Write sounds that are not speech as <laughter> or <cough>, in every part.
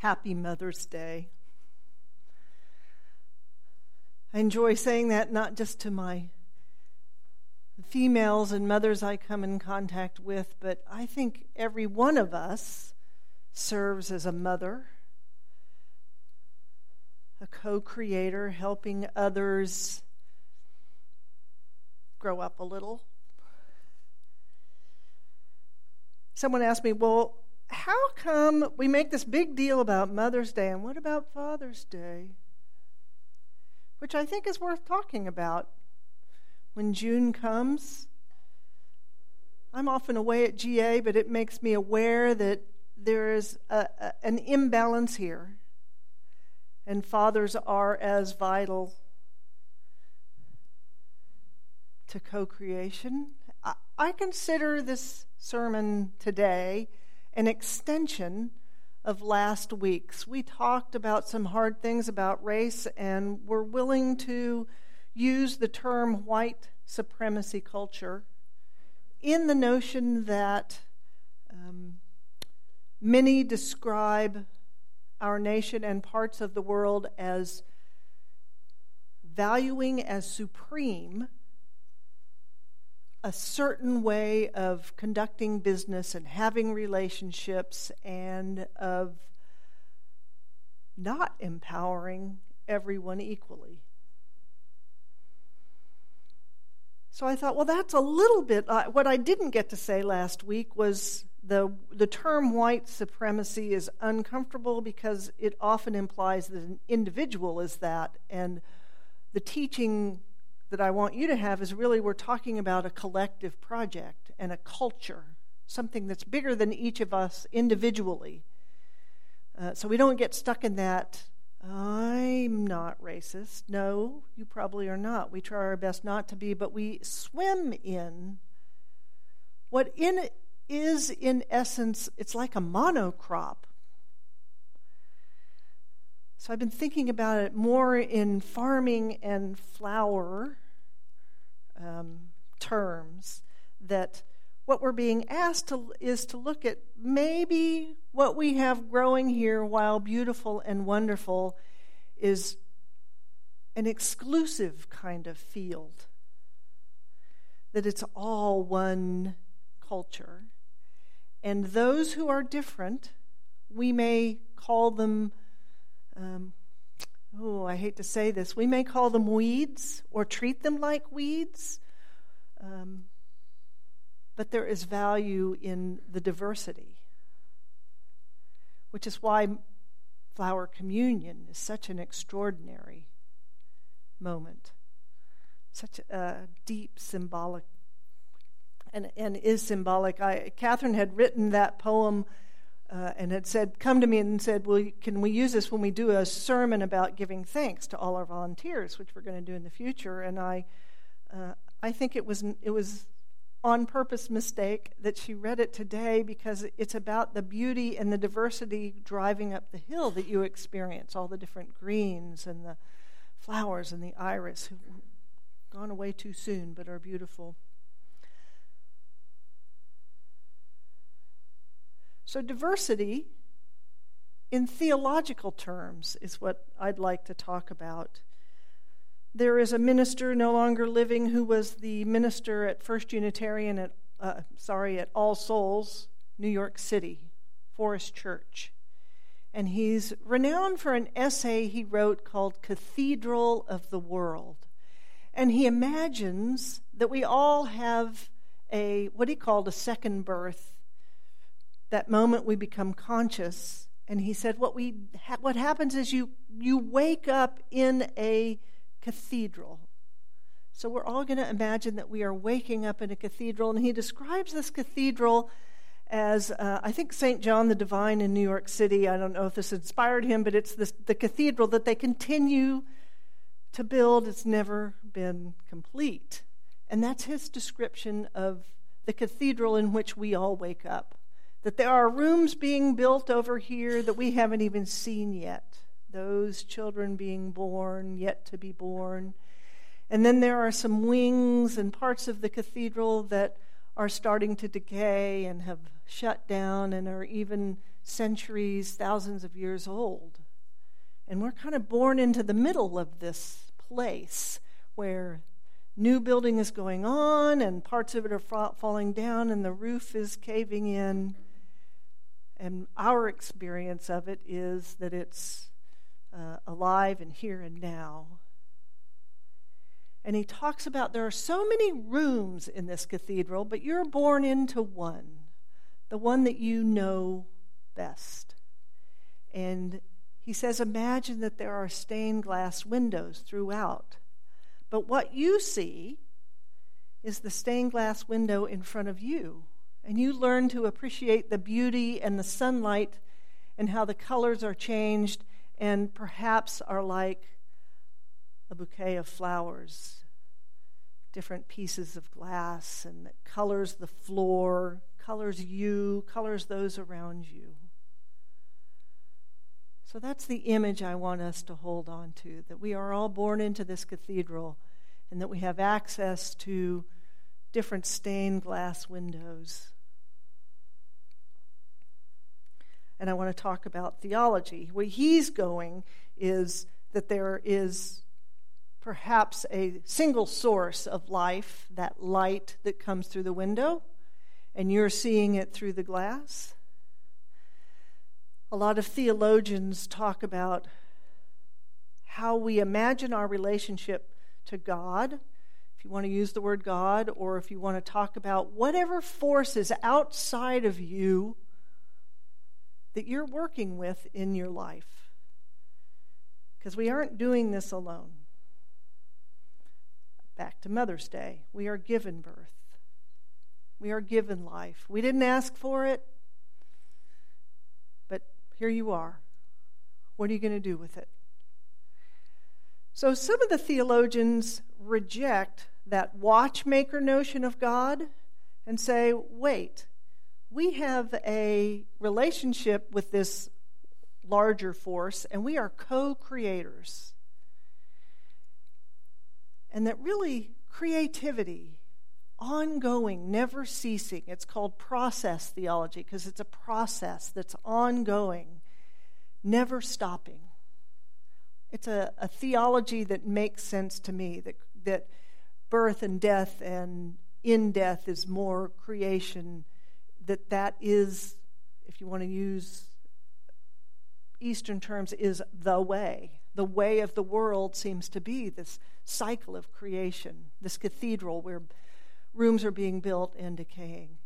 Happy Mother's Day. I enjoy saying that not just to my females and mothers I come in contact with, but I think every one of us serves as a mother, a co creator, helping others grow up a little. Someone asked me, Well, how come we make this big deal about Mother's Day and what about Father's Day? Which I think is worth talking about. When June comes, I'm often away at GA, but it makes me aware that there is a, a, an imbalance here. And fathers are as vital to co creation. I, I consider this sermon today an extension of last week's. We talked about some hard things about race, and we're willing to use the term white supremacy culture in the notion that um, many describe our nation and parts of the world as valuing as supreme a certain way of conducting business and having relationships and of not empowering everyone equally. So I thought, well, that's a little bit. Uh, what I didn't get to say last week was the the term white supremacy is uncomfortable because it often implies that an individual is that, and the teaching that I want you to have is really we're talking about a collective project and a culture, something that's bigger than each of us individually. Uh, so we don't get stuck in that. I'm not racist. No, you probably are not. We try our best not to be, but we swim in what in is in essence it's like a monocrop so I've been thinking about it more in farming and flower um, terms. That what we're being asked to, is to look at maybe what we have growing here, while beautiful and wonderful, is an exclusive kind of field. That it's all one culture. And those who are different, we may call them um, oh, I hate to say this, we may call them weeds or treat them like weeds, um, but there is value in the diversity, which is why flower communion is such an extraordinary moment, such a deep symbolic, and, and is symbolic. I, Catherine had written that poem uh, and had said, come to me and said, well, can we use this when we do a sermon about giving thanks to all our volunteers, which we're going to do in the future? And I, uh, I think it was it was on purpose mistake that she read it today because it's about the beauty and the diversity driving up the hill that you experience, all the different greens and the flowers and the iris who've gone away too soon but are beautiful. So, diversity in theological terms is what I'd like to talk about. There is a minister no longer living who was the minister at First Unitarian at uh, sorry at All Souls, New York City, Forrest Church. And he's renowned for an essay he wrote called Cathedral of the World. And he imagines that we all have a what he called a second birth that moment we become conscious. And he said, what, we ha- what happens is you, you wake up in a cathedral. So we're all going to imagine that we are waking up in a cathedral. And he describes this cathedral as uh, I think St. John the Divine in New York City. I don't know if this inspired him, but it's this, the cathedral that they continue to build. It's never been complete. And that's his description of the cathedral in which we all wake up that there are rooms being built over here that we haven't even seen yet. Those children being born, yet to be born. And then there are some wings and parts of the cathedral that are starting to decay and have shut down and are even centuries, thousands of years old. And we're kind of born into the middle of this place where new building is going on and parts of it are fa- falling down and the roof is caving in. And our experience of it is that it's uh, alive and here and now. And he talks about there are so many rooms in this cathedral, but you're born into one, the one that you know best. And he says, Imagine that there are stained glass windows throughout. But what you see is the stained glass window in front of you. And you learn to appreciate the beauty and the sunlight and how the colors are changed and perhaps are like a bouquet of flowers, different pieces of glass, and that colors the floor, colors you, colors those around you. So that's the image I want us to hold on to that we are all born into this cathedral and that we have access to different stained glass windows. And I want to talk about theology. Where he's going is that there is perhaps a single source of life, that light that comes through the window, and you're seeing it through the glass. A lot of theologians talk about how we imagine our relationship to God, if you want to use the word God, or if you want to talk about whatever force is outside of you that you're working with in your life. Because we aren't doing this alone. Back to Mother's Day, we are given birth. We are given life. We didn't ask for it, but here you are. What are you going to do with it? So, some of the theologians reject that watchmaker notion of God and say, wait, we have a relationship with this larger force, and we are co creators. And that really creativity, ongoing, never ceasing. It's called process theology because it's a process that's ongoing, never stopping. It's a, a theology that makes sense to me that, that birth and death and in death is more creation, that that is, if you want to use Eastern terms, is the way. The way of the world seems to be this cycle of creation, this cathedral where rooms are being built and decaying.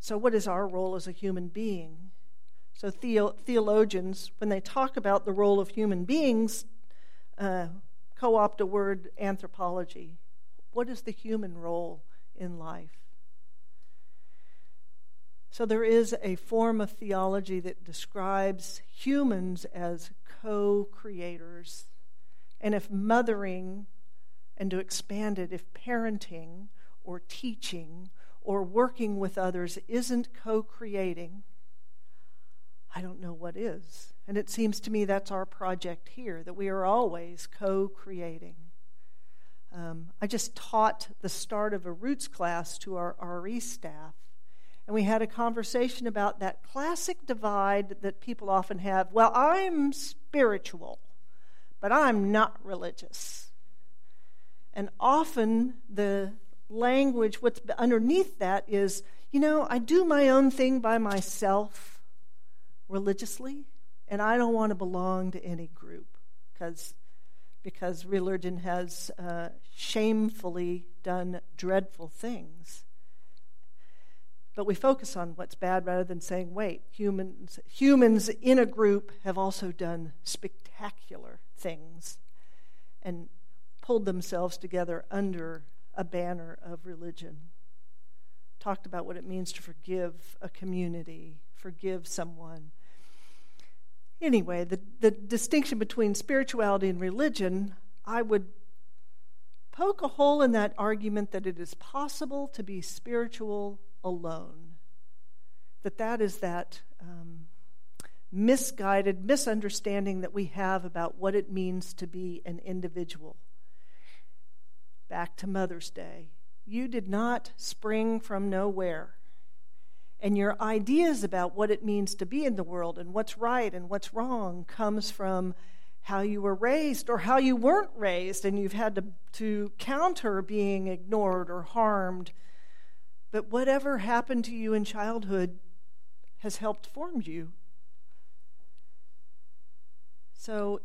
So, what is our role as a human being? So, theologians, when they talk about the role of human beings, uh, co opt a word anthropology. What is the human role in life? So, there is a form of theology that describes humans as co creators. And if mothering and to expand it if parenting or teaching or working with others isn't co creating, I don't know what is. And it seems to me that's our project here, that we are always co creating. Um, I just taught the start of a roots class to our RE staff, and we had a conversation about that classic divide that people often have. Well, I'm spiritual, but I'm not religious. And often the language, what's underneath that is, you know, I do my own thing by myself religiously, and I don't want to belong to any group because because religion has uh, shamefully done dreadful things. But we focus on what's bad rather than saying, wait, humans, humans in a group have also done spectacular things. And pulled themselves together under a banner of religion. Talked about what it means to forgive a community, forgive someone. Anyway, the, the distinction between spirituality and religion, I would poke a hole in that argument that it is possible to be spiritual alone. That that is that um, misguided misunderstanding that we have about what it means to be an individual back to Mother's Day. You did not spring from nowhere. And your ideas about what it means to be in the world and what's right and what's wrong comes from how you were raised or how you weren't raised and you've had to, to counter being ignored or harmed. But whatever happened to you in childhood has helped form you. So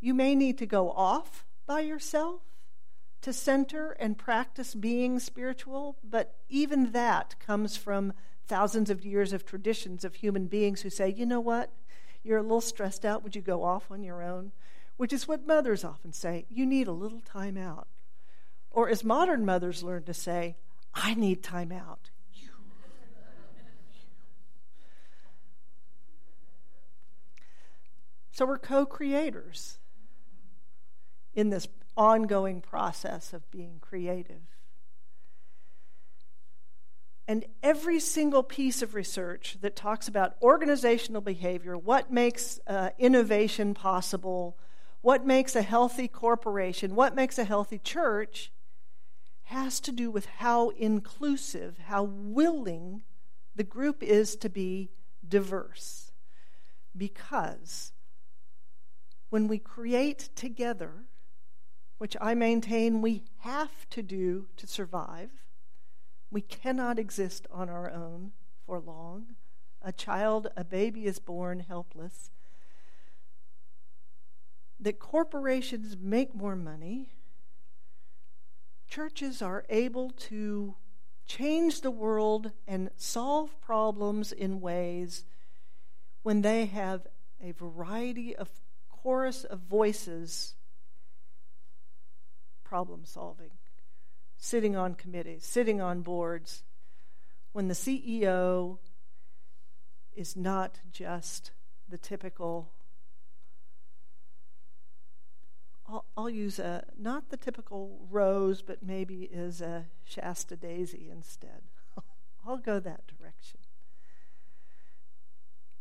you may need to go off by yourself to center and practice being spiritual, but even that comes from thousands of years of traditions of human beings who say, you know what? You're a little stressed out. Would you go off on your own? Which is what mothers often say you need a little time out. Or as modern mothers learn to say, I need time out. So we're co creators in this ongoing process of being creative. And every single piece of research that talks about organizational behavior, what makes uh, innovation possible, what makes a healthy corporation, what makes a healthy church, has to do with how inclusive, how willing the group is to be diverse. Because when we create together, which I maintain we have to do to survive, we cannot exist on our own for long. A child, a baby is born helpless. That corporations make more money, churches are able to change the world and solve problems in ways when they have a variety of chorus of voices problem solving sitting on committees, sitting on boards, when the CEO is not just the typical. I'll, I'll, use a not the typical rose, but maybe is a Shasta daisy instead. <laughs> I'll go that direction.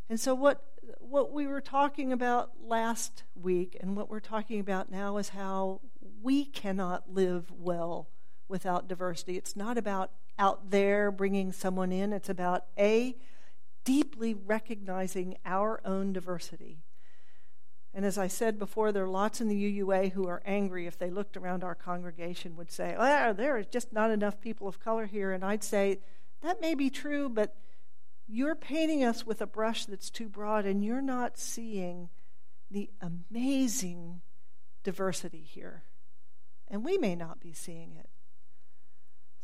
And so, what what we were talking about last week, and what we're talking about now, is how we cannot live well without diversity. It's not about out there bringing someone in, it's about A, deeply recognizing our own diversity. And as I said before, there are lots in the UUA who are angry if they looked around our congregation, would say, oh, there is just not enough people of color here. And I'd say, that may be true, but you're painting us with a brush that's too broad, and you're not seeing the amazing diversity here. And we may not be seeing it.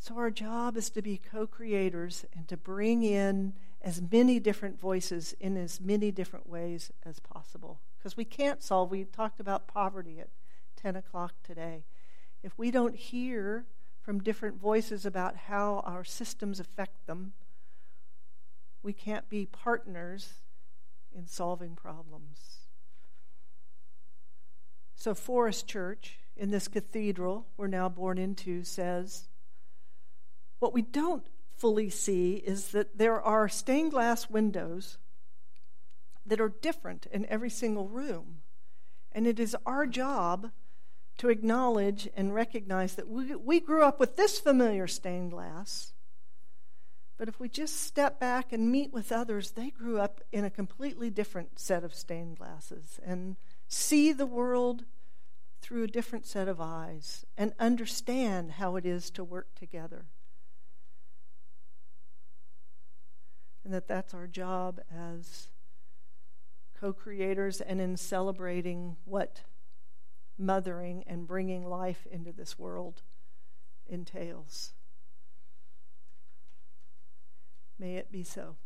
So, our job is to be co creators and to bring in as many different voices in as many different ways as possible. Because we can't solve, we talked about poverty at 10 o'clock today. If we don't hear from different voices about how our systems affect them, we can't be partners in solving problems. So, Forrest Church in this cathedral we're now born into says, what we don't fully see is that there are stained glass windows that are different in every single room. And it is our job to acknowledge and recognize that we, we grew up with this familiar stained glass. But if we just step back and meet with others, they grew up in a completely different set of stained glasses and see the world through a different set of eyes and understand how it is to work together. and that that's our job as co creators and in celebrating what mothering and bringing life into this world entails. May it be so.